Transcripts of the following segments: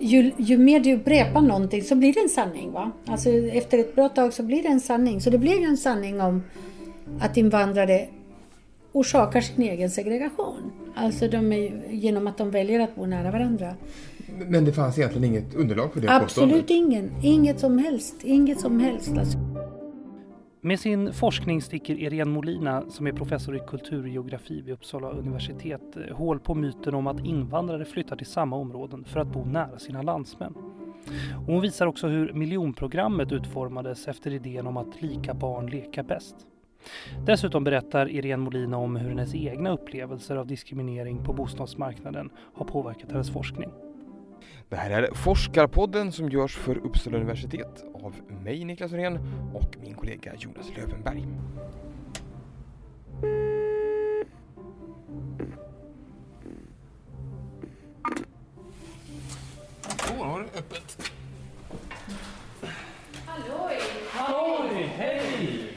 Ju, ju mer du upprepar någonting så blir det en sanning. Va? Alltså, efter ett bra tag så blir det en sanning. Så det blev ju en sanning om att invandrare orsakar sin egen segregation. Alltså de är, genom att de väljer att bo nära varandra. Men det fanns egentligen inget underlag för det Absolut påståendet? ingen. Inget som helst. Inget som helst. Alltså. Med sin forskning sticker Irene Molina, som är professor i kulturgeografi vid Uppsala universitet, eh, hål på myten om att invandrare flyttar till samma områden för att bo nära sina landsmän. Och hon visar också hur miljonprogrammet utformades efter idén om att lika barn leka bäst. Dessutom berättar Irene Molina om hur hennes egna upplevelser av diskriminering på bostadsmarknaden har påverkat hennes forskning. Det här är Forskarpodden som görs för Uppsala universitet av mig Niklas Norén och min kollega Jonas Lövenberg. Då har du öppet. Halloj! Halloj, hej!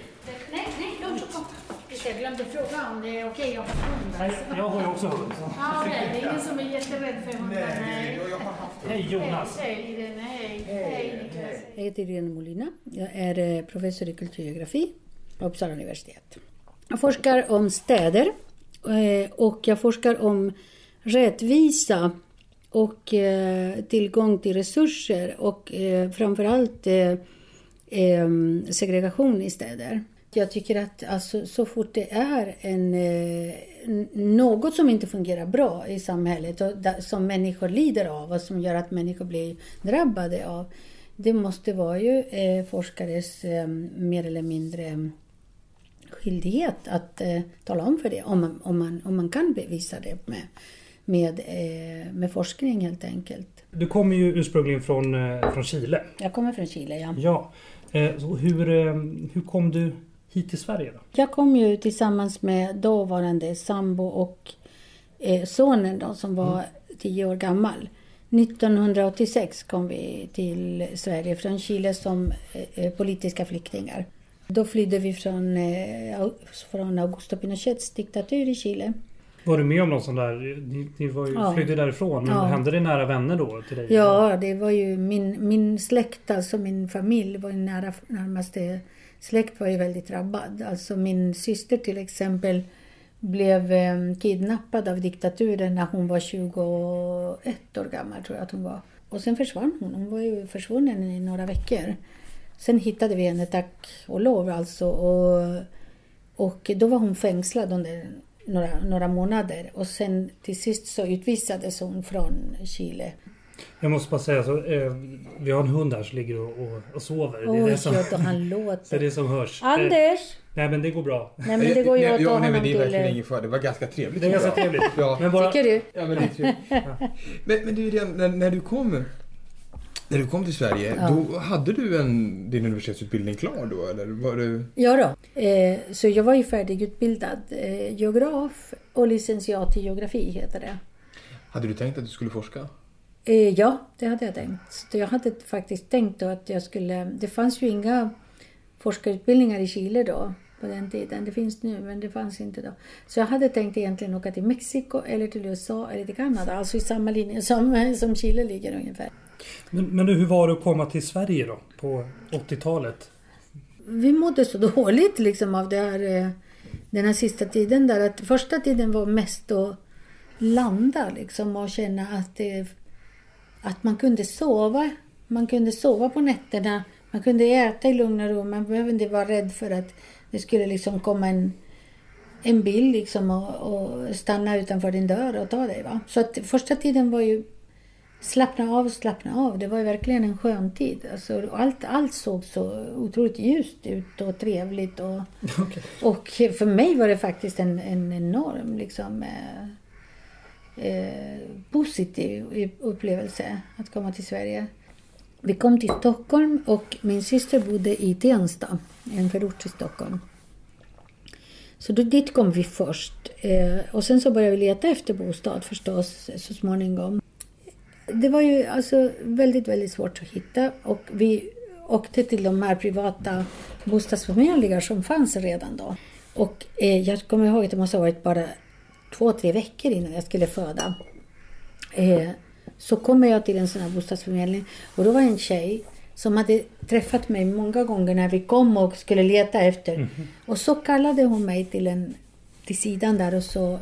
Nej, nej, låt oss jag glömde fråga om det är okej att ha hund. alltså. Jag har ju också hund. Ja, det är ingen som är jätterädd för hundar. Nej. Hej Jonas! Hej, Irene. Hej. Hej, Niklas. Jag heter Irene Molina. Jag är eh, professor i kulturgeografi på Uppsala universitet. Jag forskar om städer eh, och jag forskar om rättvisa och eh, tillgång till resurser och framförallt segregation i städer. Jag tycker att alltså, så fort det är en, eh, något som inte fungerar bra i samhället och som människor lider av och som gör att människor blir drabbade av. Det måste vara ju eh, forskares eh, mer eller mindre skyldighet att tala om för det om man, om man, om man kan bevisa det med, med, med forskning helt enkelt. Du kommer ju ursprungligen från, från Chile. Jag kommer från Chile, ja. Ja. Så hur, hur kom du hit till Sverige då? Jag kom ju tillsammans med dåvarande sambo och eh, sonen då, som var tio år gammal. 1986 kom vi till Sverige från Chile som eh, eh, politiska flyktingar. Då flydde vi från, eh, från Augusto Pinochets diktatur i Chile. Var du med om någon sån där? Ni, ni var ju, Ja. flydde därifrån. Men Ja. hände det nära vänner då till dig? Ja, det var ju min, min släkt, alltså min familj, var ju nära, närmaste släkt var ju väldigt drabbad. Alltså min syster till exempel blev ehm, kidnappad av diktaturen när hon var 21 år gammal tror jag att hon var. Och sen försvann hon. Hon var ju försvunnen i några veckor. Sen hittade vi henne tack och lov alltså. Och, och då var hon fängslad under några, några månader. Och sen till sist så utvisades hon från Chile. Jag måste bara säga så. Eh, vi har en hund här som ligger och, och, och sover. Det är Oj, det som, ja, han det är låter. det som hörs. Eh, Anders! nej men det går bra. Nej men det går ju att ta ja, honom men det är till... verkligen eh, ingen fara. Det var ganska trevligt. Det är ganska trevligt. Ja. Men bara, Tycker du? Ja, men, det är trevligt. men, men ju det, när, när du kom när du kom till Sverige, Ja. då hade du en, din universitetsutbildning klar då? Eller var du... Ja då. Eh, så jag var ju färdigutbildad eh, geograf och licentiat i geografi heter det. Hade du tänkt att du skulle forska? Eh, ja, det hade jag tänkt. Så jag hade faktiskt tänkt då att jag skulle... Det fanns ju inga forskarutbildningar i Chile då på den tiden. Det finns nu, men det fanns inte då. Så jag hade tänkt egentligen åka till Mexiko eller till USA eller till Kanada. Alltså i samma linje som, som Chile ligger ungefär. men, men hur var det att komma till Sverige då? På 80-talet? vi mådde så dåligt liksom av det här, eh, den här sista tiden där. Att första tiden var mest att landa liksom och känna att, det, att man kunde sova. Man kunde sova på nätterna. Man kunde äta i lugn och ro. Man behövde inte vara rädd för att det skulle liksom komma en, en bil liksom och, och stanna utanför din dörr och ta dig. Va? Så att första tiden var ju slappna av, slappna av. Det var ju verkligen en skön tid. Alltså, allt, allt såg så otroligt ljust ut och trevligt. Och, och för mig var det faktiskt en, en enorm liksom, eh, eh, positiv upplevelse att komma till Sverige. Vi kom till Stockholm och min syster bodde i Tensta, en förort till Stockholm. Så då, dit kom vi först. Eh, och sen så började vi leta efter bostad förstås så småningom. Det var ju alltså väldigt, väldigt svårt att hitta och vi åkte till de här privata bostadsförmedlingar som fanns redan då. Och eh, jag kommer ihåg att det måste ha varit bara två, tre veckor innan jag skulle föda. Eh, så kommer jag till en sån här bostadsförmedling och då var en tjej som hade träffat mig många gånger när vi kom och skulle leta efter. Och så kallade hon mig till, en, till sidan där och så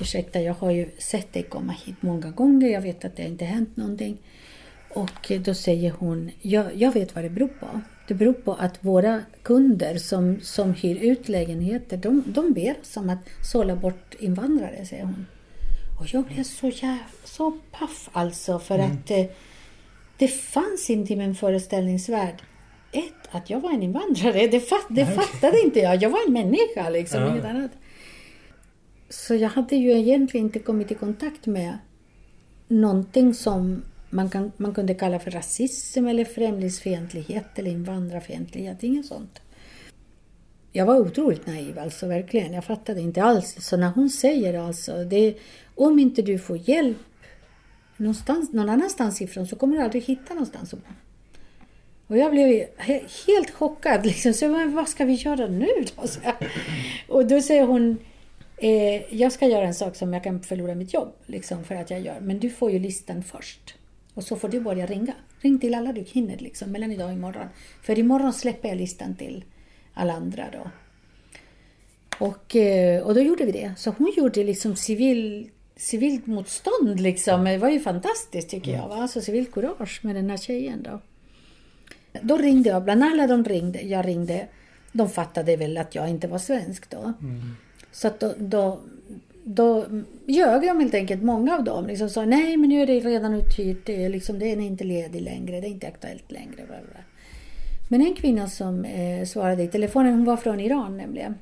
Ursäkta, jag har ju sett dig komma hit många gånger. Jag vet att det inte hänt någonting. Och då säger hon, jag, jag vet vad det beror på. Det beror på att våra kunder som, som hyr ut lägenheter, de, de ber oss om att sålla bort invandrare, säger hon. Och jag blev så jävla, så paff alltså för att eh, det fanns inte i min föreställningsvärld ett, att jag var en invandrare. Det, fatt, det fattade inte jag. Jag var en människa liksom, Ja. inget annat. Så jag hade ju egentligen inte kommit i kontakt med någonting som man, kan, man kunde kalla för rasism eller främlingsfientlighet eller invandrarfientlighet. Inget sånt. Jag var otroligt naiv alltså, verkligen. Jag fattade inte alls. Så när hon säger alltså, det, om inte du får hjälp någonstans, någon annanstans ifrån så kommer du aldrig hitta någonstans att bo. Och jag blev ju helt chockad. Liksom. Så men vad ska vi göra nu då? Så och då säger hon, eh, jag ska göra en sak som jag kan förlora mitt jobb. Liksom, för att jag gör. Men du får ju listan först. Och så får du börja ringa. Ring till alla du hinner liksom, mellan idag och imorgon. För imorgon släpper jag listan till alla andra då. Och, eh, och då gjorde vi det. Så hon gjorde liksom civil, civilt motstånd liksom. Det var ju fantastiskt tycker jag. Va? Alltså civilt kurage med den här tjejen då. Då ringde jag, bland alla de ringde, jag ringde, de fattade väl att jag inte var svensk då. Så att då, då, då ljög de helt enkelt, många av dem. Liksom sa nej men nu är det redan uthyrt, det är, liksom, det är inte ledig längre, det är inte aktuellt längre. Bla, bla. Men en kvinna som eh, svarade i telefonen, hon var från Iran nämligen.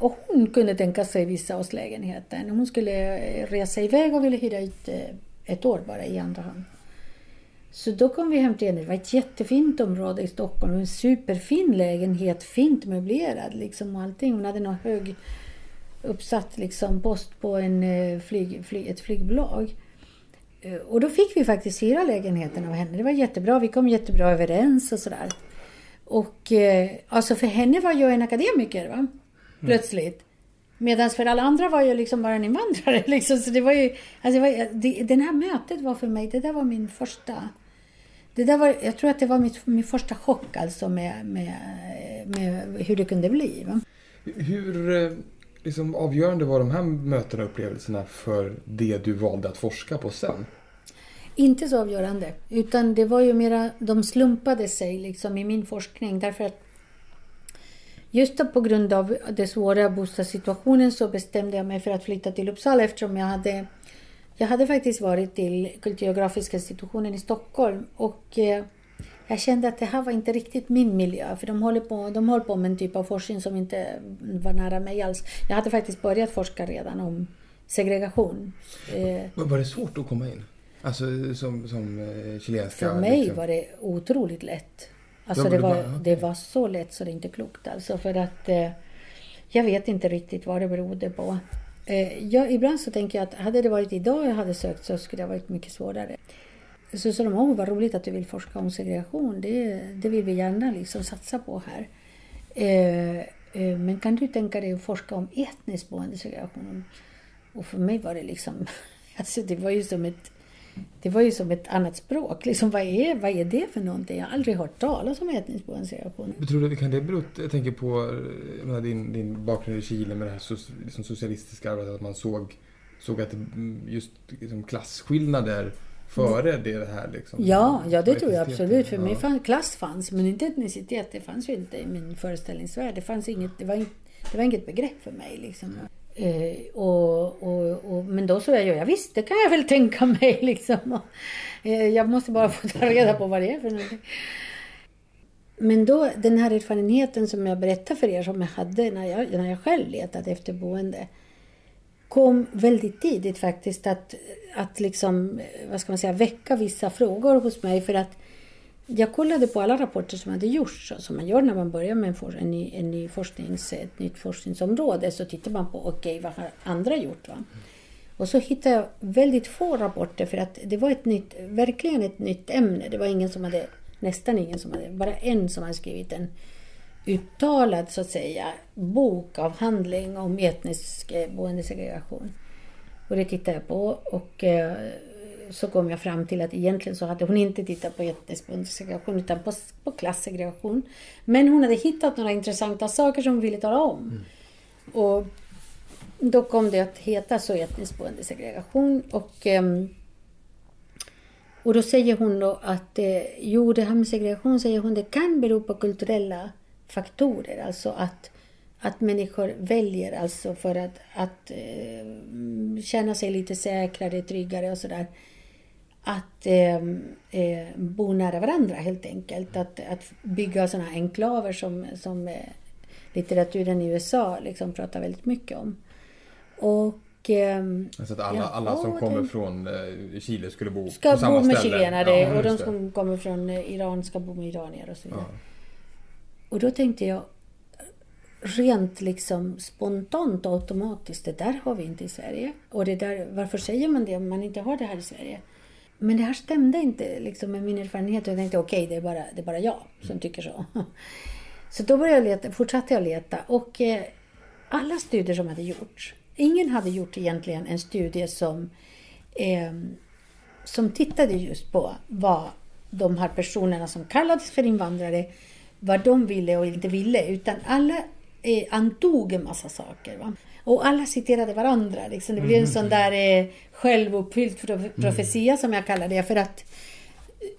Och hon kunde tänka sig vissa oss lägenheten. Hon skulle eh, resa iväg och ville hyra ut eh, ett år bara i andra hand. Så då kom vi hem till henne. Det var ett jättefint område i Stockholm. En superfin lägenhet, fint möblerad liksom och allting. Hon hade någon hög uppsatt liksom post på en, eh, flyg, flyg, ett flygbolag. Eh, Och då fick vi faktiskt hyra lägenheten av henne. Det var jättebra. Vi kom jättebra överens och sådär. Och eh, alltså för henne var jag en akademiker va? Plötsligt. Medan för alla andra var jag liksom bara en invandrare. Liksom. Så det var ju, alltså det var, det, den här mötet var för mig, det där var min första... Det där var, jag tror att det var mitt, min första chock alltså med, med, med hur det kunde bli. Va? Hur liksom, avgörande var de här mötena och upplevelserna för det du valde att forska på sen? Inte så avgörande, utan det var ju mera, de slumpade sig liksom i min forskning därför att just på grund av den svåra bostadssituationen så bestämde jag mig för att flytta till Uppsala eftersom jag hade jag hade faktiskt varit till Kulturgeografiska institutionen i Stockholm och eh, jag kände att det här var inte riktigt min miljö för de håller på, de håller på med en typ av forskning som inte var nära mig alls. Jag hade faktiskt börjat forska redan om segregation. Eh, Var det svårt att komma in? Alltså som, som eh, chilenska? För mig liksom. var det otroligt lätt. Alltså det, var, det var så lätt så det är inte klokt alltså. För att eh, jag vet inte riktigt vad det berodde på. Eh, jag, ibland så tänker jag att hade det varit idag jag hade sökt så skulle det ha varit mycket svårare. Så sa de, åh vad roligt att du vill forska om segregation. Det, det vill vi gärna liksom satsa på här. Eh, eh, men kan du tänka dig att forska om etnisk boendesegregation? Och för mig var det liksom, alltså det var ju som ett det var ju som ett annat språk. Liksom, vad, är, vad är det för någonting? Jag har aldrig hört talas om etnisk boendesegregation. Tror du, kan det bero, jag tänker på jag menar, din, din bakgrund i Chile med det här so, liksom socialistiska arbetet, att man såg, såg att mm, just liksom klasskillnader före det här liksom. Ja, ja det tror jag absolut. För mig Ja. fann, klass fanns, men inte etnicitet. Det fanns ju inte i min föreställningsvärld. Det, fanns inget, det, var, in- det var inget begrepp för mig. Liksom. Eh, och, och, och, men då så jag, ja visst, det kan jag väl tänka mig. Liksom. Och, eh, jag måste bara få ta reda på vad det är för någonting. Men då, den här erfarenheten som jag berättade för er som jag hade när jag, när jag själv letade efter boende kom väldigt tidigt faktiskt att, att liksom, vad ska man säga, väcka vissa frågor hos mig för att jag kollade på alla rapporter som hade gjorts, som man gör när man börjar med en, en, ny, en ny forsknings, ett nytt forskningsområde, så tittar man på okej, vad har andra gjort? Va? Och så hittade jag väldigt få rapporter för att det var ett nytt, verkligen ett nytt ämne. Det var ingen som hade, nästan ingen som hade, bara en som hade skrivit en, uttalad så att säga bokavhandling om etnisk eh, boendesegregation. Och det tittade jag på och eh, så kom jag fram till att egentligen så hade hon inte tittat på etnisk boendesegregation utan på, på klassegregation. Men hon hade hittat några intressanta saker som hon ville tala om. Och då kom det att heta så etnisk boendesegregation och ehm, och då säger hon då att eh, jo, det här med segregation säger hon, det kan bero på kulturella faktorer. Alltså att, att människor väljer alltså för att, att eh, känna sig lite säkrare, tryggare och sådär. Att eh, eh, bo nära varandra helt enkelt. Att, att bygga sådana enklaver som, som eh, litteraturen i USA liksom pratar väldigt mycket om. Och ehm, Så att alla, Ja, alla som kommer den- från eh, Chile skulle bo ska på samma bo med ställe. chilenare Ja, och de det. som kommer från eh, Iran ska bo med iranier och så vidare. Ja. Och då tänkte jag rent liksom spontant och automatiskt, det där har vi inte i Sverige. Och det där, varför säger man det om man inte har det här i Sverige? Men det här stämde inte liksom, med min erfarenhet och jag tänkte okej, det, är bara, det är bara jag som tycker så. Så då började jag leta, fortsatte jag leta och eh, alla studier som hade gjorts, ingen hade gjort egentligen en studie som eh, som tittade just på vad de här personerna som kallades för invandrare, vad de ville och inte ville. Utan alla eh, antog en massa saker. Va? Och alla citerade varandra. Liksom. Det blev en sån där eh, självuppfylld pro- profetia som jag kallar det. För att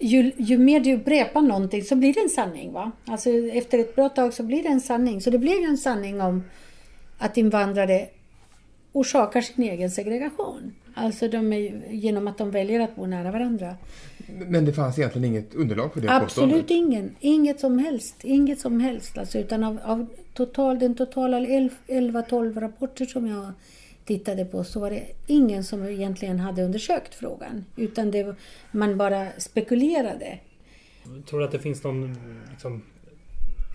ju, ju mer du upprepar någonting så blir det en sanning. Va? Alltså efter ett bra tag så blir det en sanning. Så det blev ju en sanning om att invandrare orsakar sin egen segregation. Alltså de är, genom att de väljer att bo nära varandra. Men det fanns egentligen inget underlag för det Absolut påståendet? ingen. Inget som helst. Inget som helst. Alltså, utan av, av total, den totala 11-12 rapporter som jag tittade på så var det ingen som egentligen hade undersökt frågan. Utan det, man bara spekulerade. Tror du att det finns någon... Liksom,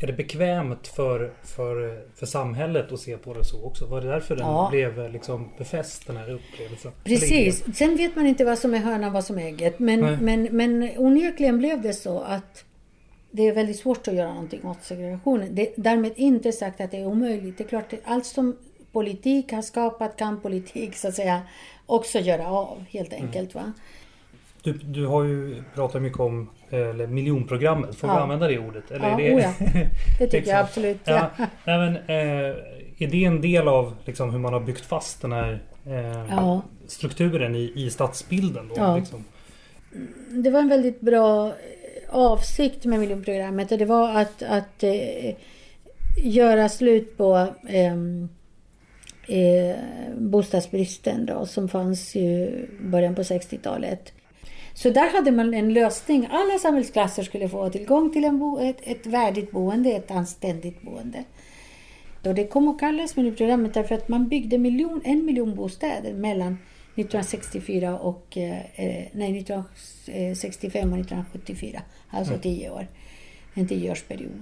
är det bekvämt för, för, för samhället att se på det så också? Var det därför den Ja. blev liksom befäst den här upplevelsen? Precis. Sen vet man inte vad som är hönan och vad som är ägget. Men, Nej. men, men onekligen blev det så att det är väldigt svårt att göra någonting åt segregationen. Det, därmed inte sagt att det är omöjligt. Det är klart, allt som politik har skapat kan politik så att säga också göra av helt enkelt. Va? Du, du har ju pratat mycket om eller miljonprogrammet. Får vi Ja. använda det ordet? Eller Ja, det... oh ja. Det tycker jag absolut. Ja. Ja, nej men, eh, är det en del av liksom, hur man har byggt fast den här eh, Ja. strukturen i, i stadsbilden? Då, Ja. liksom? Det var en väldigt bra eh, avsikt med miljonprogrammet och det var att, att eh, göra slut på ehm, eh, bostadsbristen då, som fanns i början på 60-talet. Så där hade man en lösning. Alla samhällsklasser skulle få tillgång till en bo, ett, ett värdigt boende, ett anständigt boende. Och det kom att kallas miljonprogrammet därför att man byggde miljon, en miljon bostäder mellan 1964 och eh, eh, nej, 1965 och 1974. Alltså tio år. En tioårsperiod.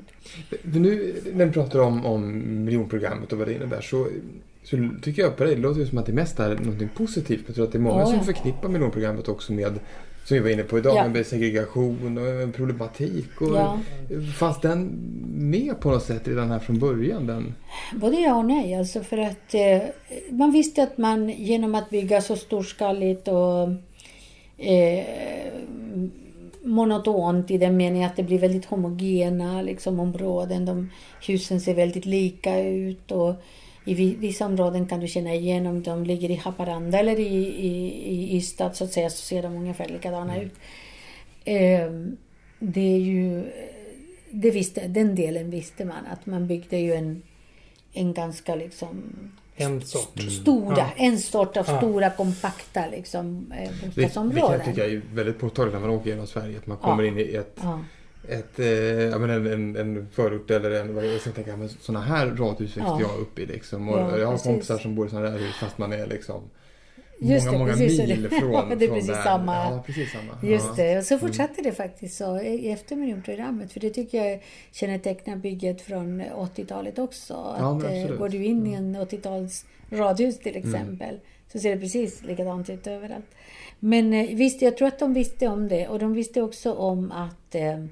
Nu när vi pratar om, om miljonprogrammet och vad det innebär så, så tycker jag på dig, det låter som att det mest är något positivt. Jag tror att det är många Ja, som ja. förknippar miljonprogrammet också med, som vi var inne på idag, Ja. med segregation och problematik. Och, Ja. Fanns den med på något sätt redan här från början? Den, Både ja och nej. Alltså för att eh, man visste att man genom att bygga så storskaligt och eh, monotont i den meningen att det blir väldigt homogena liksom, områden. De, husen ser väldigt lika ut och i vi- vissa områden kan du känna igen om de ligger i Haparanda eller i, i, i Ystad så att säga så ser de ungefär likadana ut. Eh, det är ju, det visste, den delen visste man att man byggde ju en, en ganska liksom En sort. stora, Ja. en sort av Ja. stora kompakta liksom eh, det, det kan bostadsområden. jag tycka är väldigt påtagligt när man åker genom Sverige. Att man kommer Ja. in i ett. Ett, eh, jag menar, en, en, en förort eller en, vad jag ska tänka, men sådana här radhus växte Ja. jag upp i. Liksom. Och Ja, jag har precis. kompisar som bor i sådana där hus fast man är liksom Just många, det, många precis, mil från, Ja, det är precis där. samma. Ja, precis samma. Just ja. det, och så fortsatte det faktiskt så efter miljonprogrammet. För det tycker jag kännetecknar bygget från 80-talet också. Ja, Att men eh. Mm. går du in i en 80-tals radhus till exempel så ser det precis likadant ut överallt. Men eh, visst, jag tror att de visste om det och de visste också om att, eh,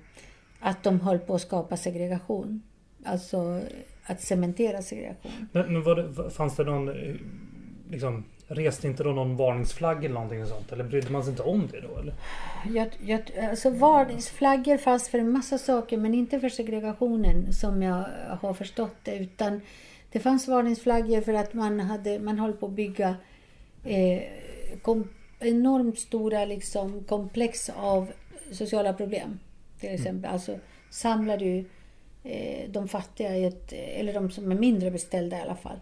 att de höll på att skapa segregation. alltså att cementera segregation. Men, men det, fanns det någon... eh, Liksom, reste inte då någon varningsflagg eller någonting sånt? Eller brydde man sig inte om det då? Eller? Jag, jag, alltså varningsflaggor fanns för en massa saker men inte för segregationen som jag har förstått det. Utan det fanns varningsflaggor för att man, hade, man höll på att bygga eh, kom, enormt stora liksom, komplex av sociala problem. Till exempel. Alltså samlar du eh, de fattiga, ett, eller de som är mindre beställda i alla fall,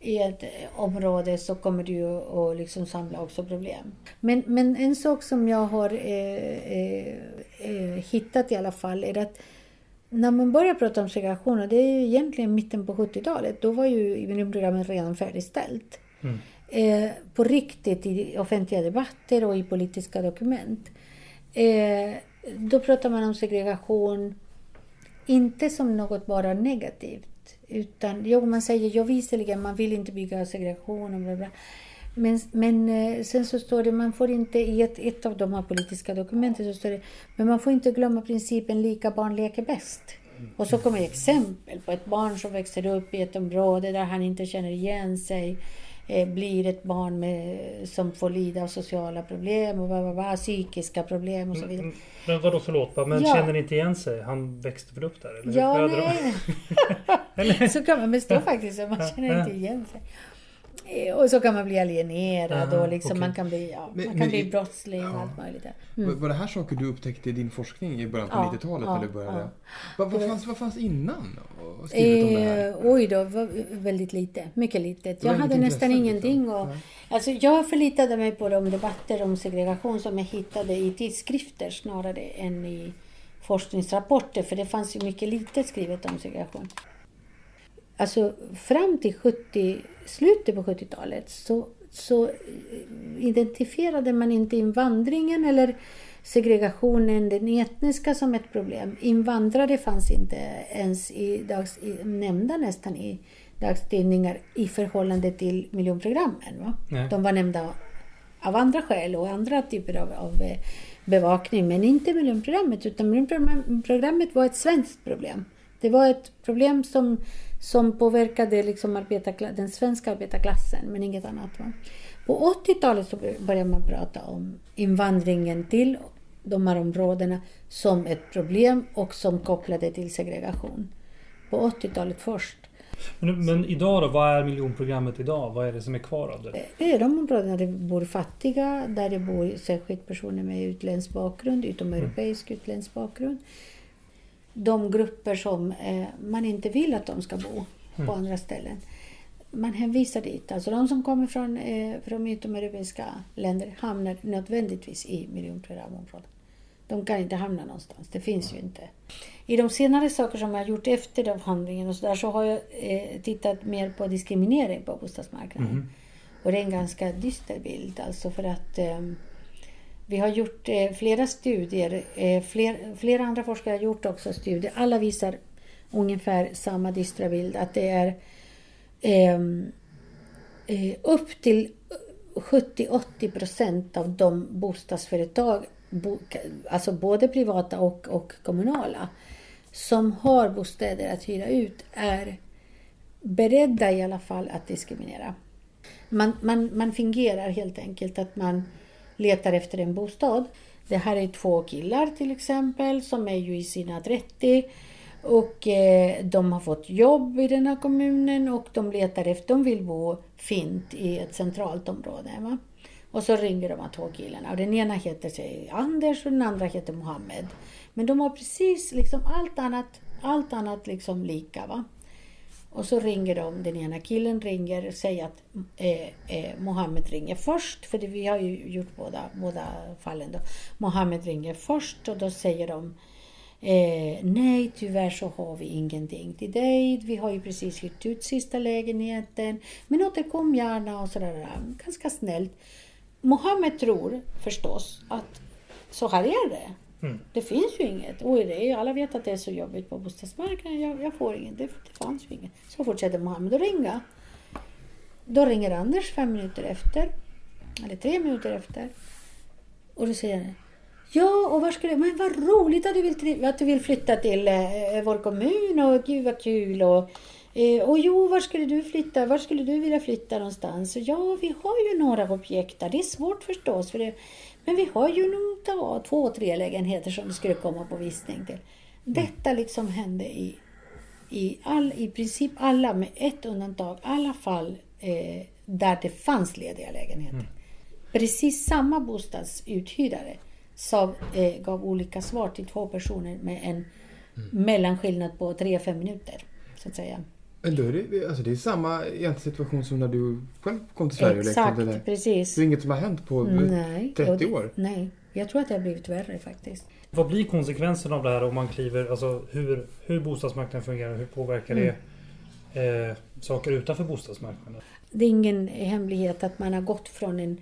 i ett eh, område så kommer du att liksom samla också problem. Men, men en sak som jag har eh, eh, eh, hittat i alla fall är att när man börjar prata om segregation, och det är ju egentligen mitten på 70-talet, då var ju miljonprogrammet redan färdigställt. Mm. Eh, på riktigt i offentliga debatter och i politiska dokument. Eh, då pratar man om segregation, inte som något bara negativt. Utan, jo, man säger jo visserligen, man vill inte bygga segregation och bla bla. Men, men eh, sen så står det, man får inte, i ett, ett av de här politiska dokumenten så står det, men man får inte glömma principen lika barn leker bäst. Och så kommer exempel på ett barn som växer upp i ett område där han inte känner igen sig, eh, blir ett barn med, som får lida av sociala problem och vad, vad, vad, psykiska problem och så vidare. Mm, Men vadå förlåt? Men Ja. känner ni inte igen sig? Han växte väl upp där? Eller Ja, nej. så kan man, men stå faktiskt man känner inte igen sig. Eh, Och så kan man bli alienerad Aha, och liksom okej. man kan bli, ja, Men- man kan bli i- brottsling och ja. allt möjligt. Mm. Var det här saker du upptäckte i din forskning i början på Ja, 90-talet ja, du började? ja. Vad, vad, fanns, vad fanns innan? Och skrivet om det här? Eh, oj då, väldigt lite. Mycket litet. Jag Väldigt hade nästan intresse, ingenting. liksom. Och, alltså, jag förlitade mig på de debatter om segregation som jag hittade i tidskrifter snarare än i forskningsrapporter. För det fanns ju mycket litet skrivet om segregation. Alltså fram till 70, slutet på 70-talet så, så eh, identifierade man inte invandringen eller segregationen, den etniska, som ett problem. Invandrare fanns inte ens i dags, i, nämnda nästan i dagstidningar i förhållande till miljonprogrammen. Va? Nej. De var nämnda av andra skäl och andra typer av, av eh, bevakning, men inte miljonprogrammet. Utan miljonprogrammet var ett svenskt problem. Det var ett problem som, som påverkade liksom arbetarkla- den svenska arbetarklassen, men inget annat. Va? På 80-talet så började man prata om invandringen till de här områdena som ett problem och som kopplade till segregation. På 80-talet först. Men, men idag då? Vad är miljonprogrammet idag? Vad är det som är kvar av det? Det är de områdena där det bor fattiga, där det bor särskilt personer med utländsk bakgrund, utomeuropeisk utländsk bakgrund. De grupper som eh, man inte vill att de ska bo på andra ställen. Man hänvisar dit. Alltså de som kommer från, eh, från utomeuropeiska länder hamnar nödvändigtvis i miljonprogramområden. De kan inte hamna någonstans, det finns ju inte. I de senare saker som jag har gjort efter avhandlingen och så, där, så har jag eh, tittat mer på diskriminering på bostadsmarknaden. Och det är en ganska dyster bild alltså för att eh, vi har gjort eh, flera studier, eh, fler, flera andra forskare har gjort också studier. Alla visar ungefär samma dystra bild att det är ehm, eh, upp till 70-80 procent av de bostadsföretag, bo, alltså både privata och, och kommunala, som har bostäder att hyra ut är beredda i alla fall att diskriminera. Man, man, man fingerar helt enkelt att man letar efter en bostad. Det här är två killar till exempel som är ju i sina 30 och eh, de har fått jobb i den här kommunen och de letar efter, de vill bo fint i ett centralt område. Va? Och så ringer de här två killarna och den ena heter sig Anders och den andra heter Mohammed. Men de har precis liksom allt annat, allt annat liksom lika. Va? Och så ringer de, den ena killen ringer och säger att eh, eh, Mohammed ringer först, för det, vi har ju gjort båda, båda fallen då. Mohammed ringer först och då säger de eh, nej tyvärr så har vi ingenting till dig, vi har ju precis hyrt ut sista lägenheten, men återkom gärna och sådär. Ganska snällt. Mohammed tror förstås att så här är det. Mm. Det finns ju inget. Och det är, alla vet att det är så jobbigt på bostadsmarknaden. Jag, jag får inget. Det, det fanns ju inget. Så fortsätter Mohammed att ringa. Då ringer Anders fem minuter efter. Eller tre minuter efter. Och då säger han. Ja, och var skulle, men vad roligt att du vill, att du vill flytta till eh, vår kommun och gud vad kul och eh, och jo, var skulle du flytta? Var skulle du vilja flytta någonstans? Och ja, vi har ju några objekt där. Det är svårt förstås, för det, men vi har ju nog två, tre lägenheter som vi skulle komma på visning till. Detta liksom hände i, i, all, i princip alla, med ett undantag, alla fall eh, där det fanns lediga lägenheter. Precis samma bostadsuthyrare sa, eh, gav olika svar till två personer med en mellanskillnad på 3-5 minuter. Så att säga. Men då är det, alltså det är samma situation som när du själv kom till Sverige och lekte Exakt, det där. precis. Det är inget som har hänt på Nej, 30 och det- år. Nej, jag tror att det har blivit värre faktiskt. Vad blir konsekvensen av det här om man kliver, alltså hur, hur bostadsmarknaden fungerar, hur påverkar det eh, saker utanför bostadsmarknaden? Det är ingen hemlighet att man har gått från en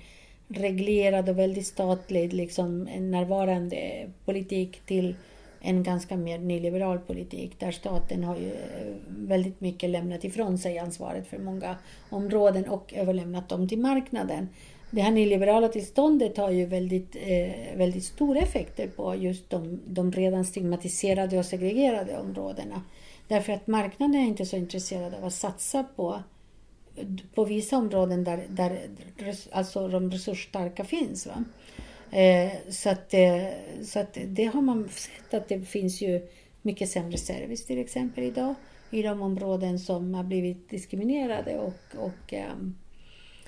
reglerad och väldigt statlig, liksom en närvarande politik till en ganska mer nyliberal politik där staten har ju eh, väldigt mycket lämnat ifrån sig ansvaret för många områden och överlämnat dem till marknaden. Det här nyliberala tillståndet har ju väldigt, eh, väldigt stora effekter på just de, de redan stigmatiserade och segregerade områdena. Därför att marknaden är inte så intresserad av att satsa på på vissa områden där, där res- alltså de resursstarka finns. Va? Eh, så, att, eh, så att det har man sett att det finns ju mycket sämre service till exempel idag i de områden som har blivit diskriminerade och, och ehm,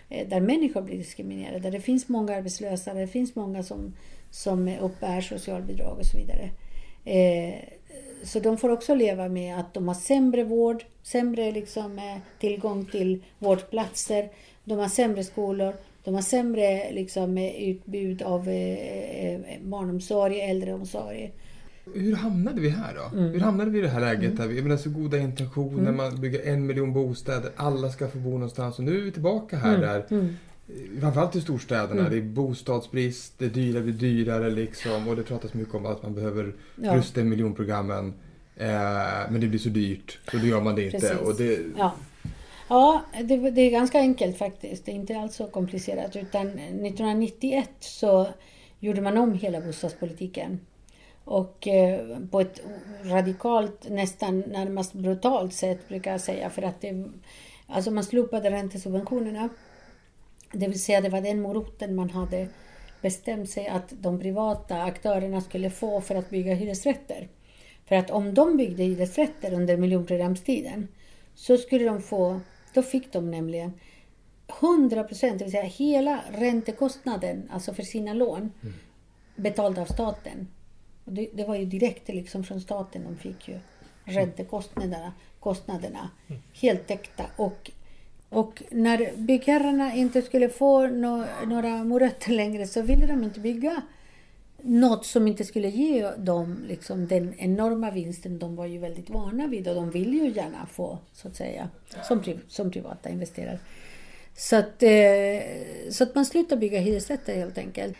eh, där människor blir diskriminerade. Där det finns många arbetslösa, där det finns många som, som uppbär socialbidrag och så vidare. Eh, så de får också leva med att de har sämre vård, sämre liksom, eh, tillgång till vårdplatser, de har sämre skolor, de har sämre liksom, eh, utbud av eh, eh, barnomsorg, äldreomsorg. Hur hamnade vi här då? Mm. Hur hamnade vi i det här läget där vi, jag menar så goda intentioner, man bygger en miljon bostäder, alla ska få bo någonstans och nu är vi tillbaka här där Mm. Framförallt i storstäderna. Mm. Det är bostadsbrist, det dyra blir dyrare liksom och det pratas mycket om att man behöver Ja. rusta miljonprogrammen. Eh, men det blir så dyrt, så då gör man det inte. Precis. Och det, Ja, ja det, det är ganska enkelt faktiskt. Det är inte alls så komplicerat. Utan 1991 så gjorde man om hela bostadspolitiken. Och eh, på ett radikalt, nästan närmast brutalt sätt brukar jag säga. För att det, alltså man slopade räntesubventionerna. Det vill säga det var den moroten man hade bestämt sig att de privata aktörerna skulle få för att bygga hyresrätter. För att om de byggde hyresrätter under miljonprogramstiden så skulle de få, då fick de nämligen 100 procent, det vill säga hela räntekostnaden, alltså för sina lån, betald av staten. Det, det var ju direkt liksom från staten de fick ju räntekostnaderna kostnaderna helt täckta. Och, och när byggherrarna inte skulle få nå- några morötter längre så ville de inte bygga något som inte skulle ge dem liksom, den enorma vinsten de var ju väldigt vana vid och de vill ju gärna få, så att säga, som, pri- som privata investerare. Så att, eh, så att man slutar bygga hyresrätter helt enkelt.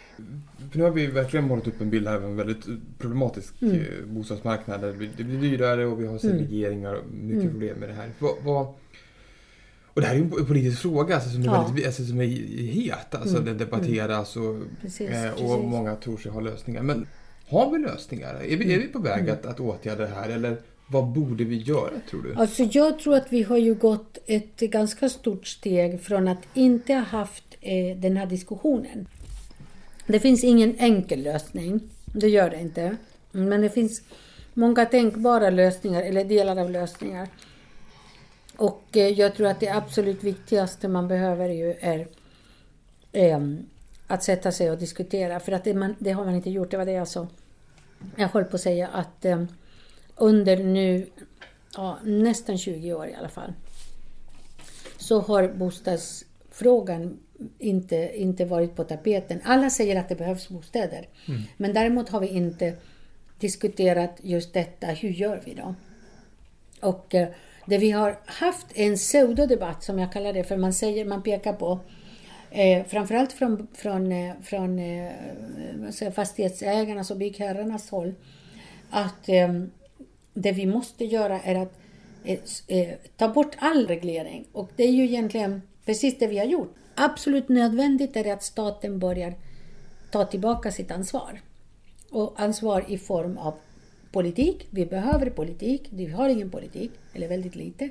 för nu har vi verkligen målat upp en bild här av en väldigt problematisk Mm. eh, bostadsmarknad. där Det blir, det blir dyrare och vi har segregeringar och mycket Mm. problem med det här. Vad, vad, och det här är ju en politisk fråga alltså, som, är Ja. väldigt, alltså, som är het. Alltså, Mm. Det debatteras och, Precis, eh, och precis. många tror sig ha lösningar. Men har vi lösningar? Är vi, är vi på väg Mm. att, att åtgärda det här? Eller vad borde vi göra tror du? Alltså jag tror att vi har ju gått ett ganska stort steg från att inte ha haft eh, den här diskussionen. Det finns ingen enkel lösning, det gör det inte. Men det finns många tänkbara lösningar, eller delar av lösningar. Och eh, jag tror att det absolut viktigaste man behöver ju är ehm, att sätta sig och diskutera. För att det, man, det har man inte gjort, det var det jag sa. Jag höll på att säga att ehm, under nu ja, nästan 20 år i alla fall så har bostadsfrågan inte, inte varit på tapeten. Alla säger att det behövs bostäder. Men däremot har vi inte diskuterat just detta. Hur gör vi då? Och där det vi har haft en pseudodebatt som jag kallar det för man säger, man pekar på eh, framförallt från, från, eh, från eh, fastighetsägarnas och byggherrarnas håll att eh, det vi måste göra är att eh, eh, ta bort all reglering. Och det är ju egentligen precis det vi har gjort. Absolut nödvändigt är det att staten börjar ta tillbaka sitt ansvar. Och ansvar i form av politik. Vi behöver politik. Vi har ingen politik, eller väldigt lite.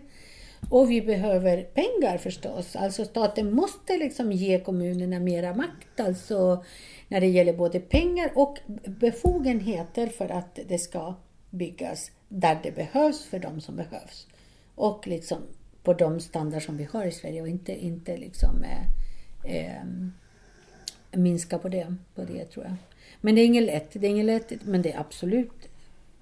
Och vi behöver pengar förstås. Alltså staten måste liksom ge kommunerna mera makt. Alltså när det gäller både pengar och befogenheter för att det ska byggas där det behövs för de som behövs. Och liksom på de standard som vi har i Sverige och inte, inte liksom eh, eh, minska på det, på det tror jag. Men det är inget lätt, det är inget lätt men det är absolut,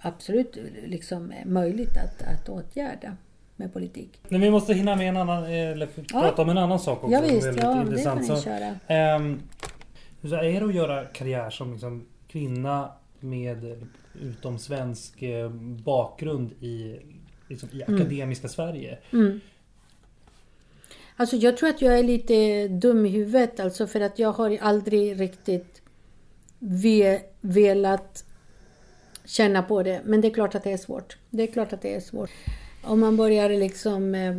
absolut liksom möjligt att, att åtgärda med politik. Men vi måste hinna med en annan, eller prata om en annan sak också. Ja visst, är ja, lite det kan intressant. ni Så, köra. ehm, hur är det att göra karriär som liksom kvinna med utom svensk eh, bakgrund i, liksom, i akademiska Sverige? Mm. Alltså jag tror att jag är lite dum i huvudet alltså för att jag har aldrig riktigt ve velat känna på det. Men det är klart att det är svårt. Det är klart att det är svårt. Om man börjar liksom eh,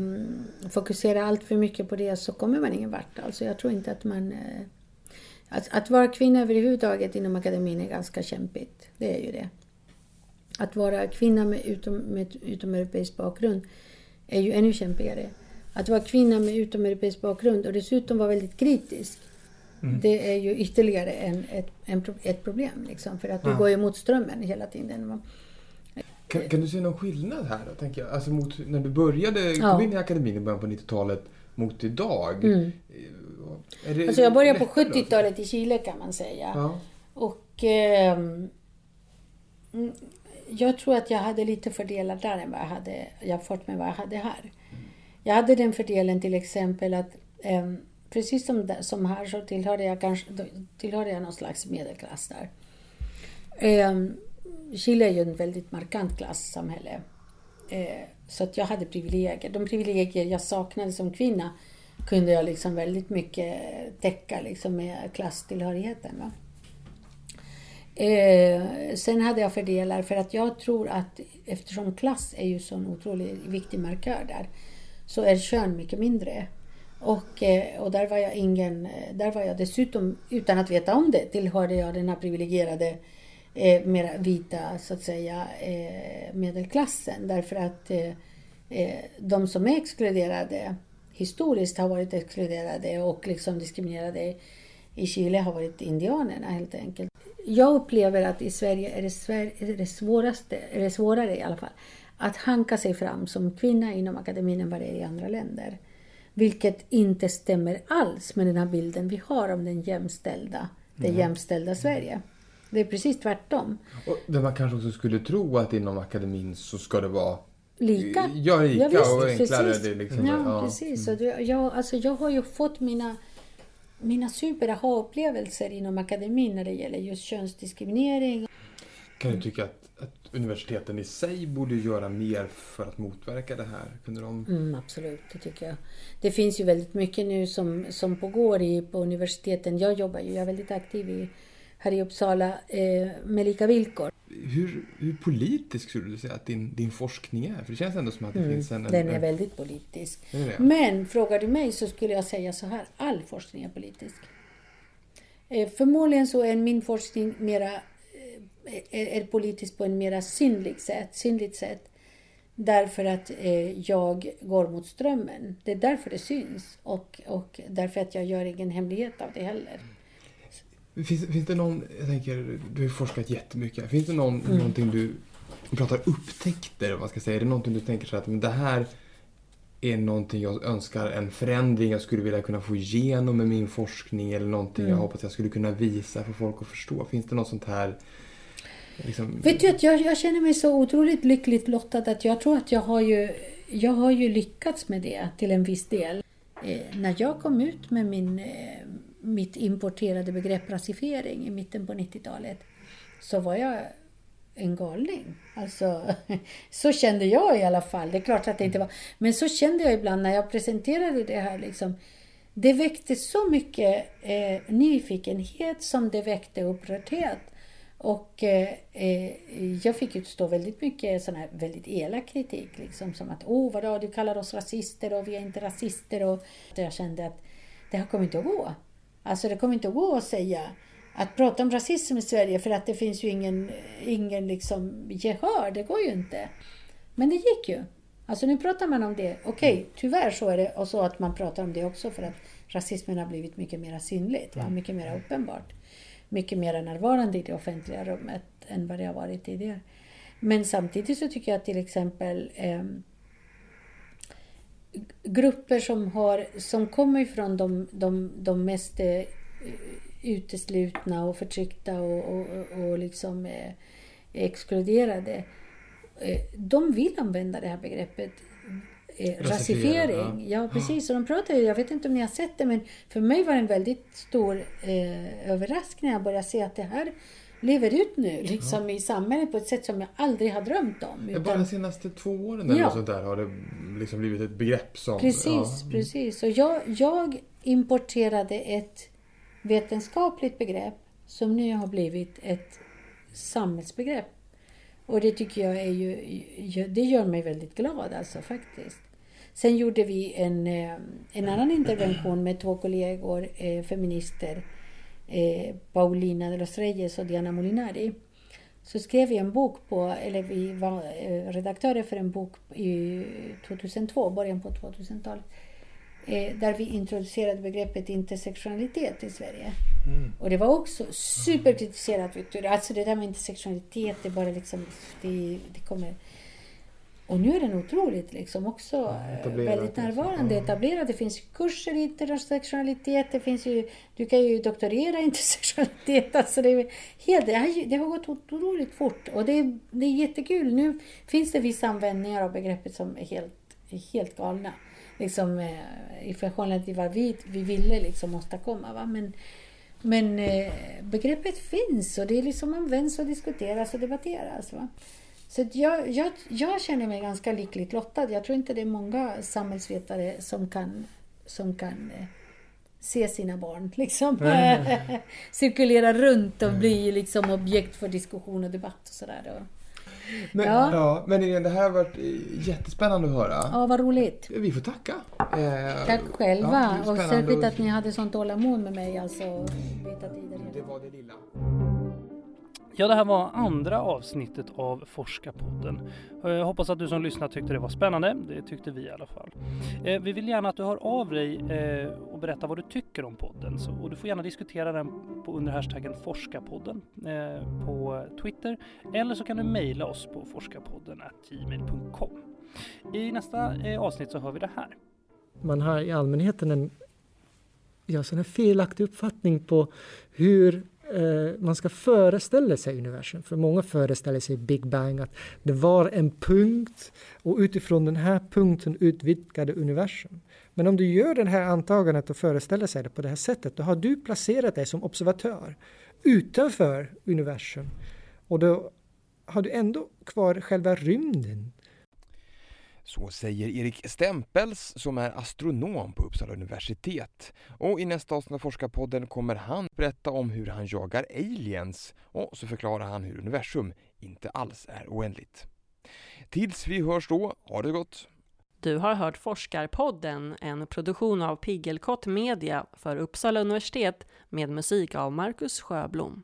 fokusera allt för mycket på det så kommer man ingen vart. Alltså jag tror inte att man... Eh, att, att vara kvinna överhuvudtaget inom akademin är ganska kämpigt. Det är ju det. Att vara kvinna med, utom, med utomeuropeisk bakgrund är ju ännu kämpigare. Att vara kvinna med utomeuropeisk bakgrund och dessutom vara väldigt kritisk. Mm. Det är ju ytterligare en, ett, en, ett problem. Liksom, för att du Ja. går emot strömmen hela tiden. Kan, kan du se någon skillnad här då, tänker jag? Alltså mot när du började, Ja. kom in i akademin i början på 90-talet mot idag. Mm. Det Alltså jag började på lättare då? 70-talet i Chile kan man säga. Ja. Och mm, jag tror att jag hade lite fördelar där än vad jag hade jämfört med vad jag hade här. Jag hade den fördelen till exempel att ehm, precis som, där, som här så tillhörde jag, kanske, tillhörde jag någon slags medelklass där. Eh, Chile är ju ett väldigt markant klassamhälle. Eh, så att jag hade privilegier. De privilegier jag saknade som kvinna kunde jag liksom väldigt mycket täcka liksom med klasstillhörigheten. Va? Eh, sen hade jag fördelar för att jag tror att eftersom klass är ju så en otroligt viktig markör där så är kön mycket mindre. Och, eh, och där var jag ingen, eh, där var jag dessutom utan att veta om det tillhörde jag den här privilegierade eh, mera vita så att säga eh, medelklassen därför att eh, eh, de som är exkluderade historiskt har varit exkluderade och liksom diskriminerade i Chile har varit indianerna helt enkelt. Jag upplever att i Sverige är det, svär, är det, svåraste, är det svårare i alla fall att hanka sig fram som kvinna inom akademin än vad det är i andra länder. Vilket inte stämmer alls med den här bilden vi har om den jämställda, det jämställda Sverige. Det är precis tvärtom. Och där man kanske också skulle tro att inom akademin så ska det vara Lika. Ja, lika visst, och enklare. precis. Det liksom, ja, precis. Och det, jag, alltså, jag har ju fått mina, mina super-aha-upplevelser inom akademin när det gäller just könsdiskriminering. Kan du tycka att, att universiteten i sig borde göra mer för att motverka det här? Kunde de... Mm, absolut, det tycker jag. Det finns ju väldigt mycket nu som, som pågår i, på universiteten. Jag jobbar ju, jag är väldigt aktiv i, här i Uppsala eh, med lika villkor. Hur, hur politisk skulle du säga att din, din forskning är? För det känns ändå som att det Mm, finns en... en Den är väldigt politisk. Är det? Men frågar du mig så skulle jag säga så här, all forskning är politisk. Eh, Förmodligen så är min forskning mera, är, är politisk på en mera synlig sätt, synligt sätt. Därför att eh, jag går mot strömmen. Det är därför det syns. Och, och därför att jag gör ingen hemlighet av det heller. Finns, finns det någon, jag tänker, du har forskat jättemycket. Finns det någon, Mm. någonting du, du pratar upptäckter, vad ska säga. Är det någonting du tänker så att men det här är någonting jag önskar en förändring jag skulle vilja kunna få igenom med min forskning eller någonting Mm. jag hoppas jag skulle kunna visa för folk att förstå. Finns det något sånt här liksom, Vet du att jag, jag känner mig så otroligt lyckligt lottad att jag tror att jag har ju, jag har ju lyckats med det till en viss del. Eh, när jag kom ut med min, eh, mitt importerade begrepp rasifiering i mitten på 90-talet så var jag en galning. Alltså, så kände jag i alla fall. Det är klart att det inte var... Men så kände jag ibland när jag presenterade det här. Liksom, det väckte så mycket eh, nyfikenhet som det väckte upprördhet. Och eh, eh, jag fick utstå väldigt mycket sån här väldigt elak kritik. Liksom, som att åh vadå, du kallar oss rasister och vi är inte rasister. Och jag kände att det här kommer inte att gå. Alltså det kommer inte att gå att säga att prata om rasism i Sverige för att det finns ju ingen, ingen liksom gehör. Det går ju inte. Men det gick ju. Alltså nu pratar man om det. Okej, okay, tyvärr så är det och så att man pratar om det också för att rasismen har blivit mycket mer synligt, va? mycket mer uppenbart. Mycket mer närvarande i det offentliga rummet än vad det har varit tidigare. Men samtidigt så tycker jag att till exempel eh, grupper som, har, som kommer ifrån de, de, de mest eh, uteslutna och förtryckta och, och, och liksom eh, exkluderade. Eh, de vill använda det här begreppet eh, rasifiering. Ja. ja, precis. Och de pratar ju, jag vet inte om ni har sett det, men för mig var det en väldigt stor eh, överraskning när jag började se att det här lever ut nu liksom, ja. i samhället på ett sätt som jag aldrig har drömt om. Utan... Bara de senaste två åren eller ja. sånt där har det liksom blivit ett begrepp som... Precis, ja. precis. Och jag, jag importerade ett vetenskapligt begrepp som nu har blivit ett samhällsbegrepp. Och det tycker jag är ju, det gör mig väldigt glad alltså faktiskt. Sen gjorde vi en, eh, en annan intervention med två kollegor, eh, feminister, eh, Paulina de los Reyes och Diana Molinari. Så skrev vi en bok på, eller vi var redaktörer för en bok i 2002, början på 2000-talet eh, där vi introducerade begreppet intersektionalitet i Sverige. Mm. Och det var också superkritiserat. Alltså det där med intersektionalitet, det bara liksom, det, det kommer... Och nu är den otroligt liksom också ja, väldigt närvarande, liksom. etablerad. Det finns kurser i intersektionalitet, det finns ju, du kan ju doktorera i intersektionalitet. Alltså det, är helt, det, har, det har gått otroligt fort och det är, det är jättekul. Nu finns det vissa användningar av begreppet som är helt, helt galna liksom, eh, i förhållande till vad vi, vi ville liksom åstadkomma. Va? Men, men eh, begreppet finns och det liksom används och diskuteras och debatteras. Va? Så jag, jag, jag känner mig ganska lyckligt lottad. Jag tror inte det är många samhällsvetare som kan, som kan eh, se sina barn liksom. cirkulera runt och bli liksom objekt för diskussion och debatt och sådär. Men, ja. ja. men det här har varit jättespännande att höra. Ja, vad roligt. Vi får tacka. Eh, Tack själva. Ja, och särskilt att ni hade sånt tålamod med mig. Alltså, det var det lilla. Ja, det här var andra avsnittet av Forskarpodden. Eh, jag hoppas att du som lyssnar tyckte det var spännande. Det tyckte vi i alla fall. Eh, vi vill gärna att du hör av dig eh, och berättar vad du tycker om podden. och du får gärna diskutera den under hashtaggen Forskarpodden på Twitter. Eller så kan du mejla oss på forskarpodden gmail.com. I nästa avsnitt så hör vi det här. Man har i allmänheten en ja, en felaktig uppfattning på hur eh, man ska föreställa sig universum. För många föreställer sig Big Bang, att det var en punkt och utifrån den här punkten utvidgade universum. Men om du gör det här antagandet och föreställer sig det på det här sättet, då har du placerat dig som observatör utanför universum. Och då har du ändå kvar själva rymden så säger Erik Stempels som är astronom på Uppsala universitet. Och i nästa avsnitt av Forskarpodden kommer han berätta om hur han jagar aliens och så förklarar han hur universum inte alls är oändligt. Tills vi hörs då, ha det gott! Du har hört Forskarpodden, en produktion av Piggelkott Media för Uppsala universitet med musik av Marcus Sjöblom.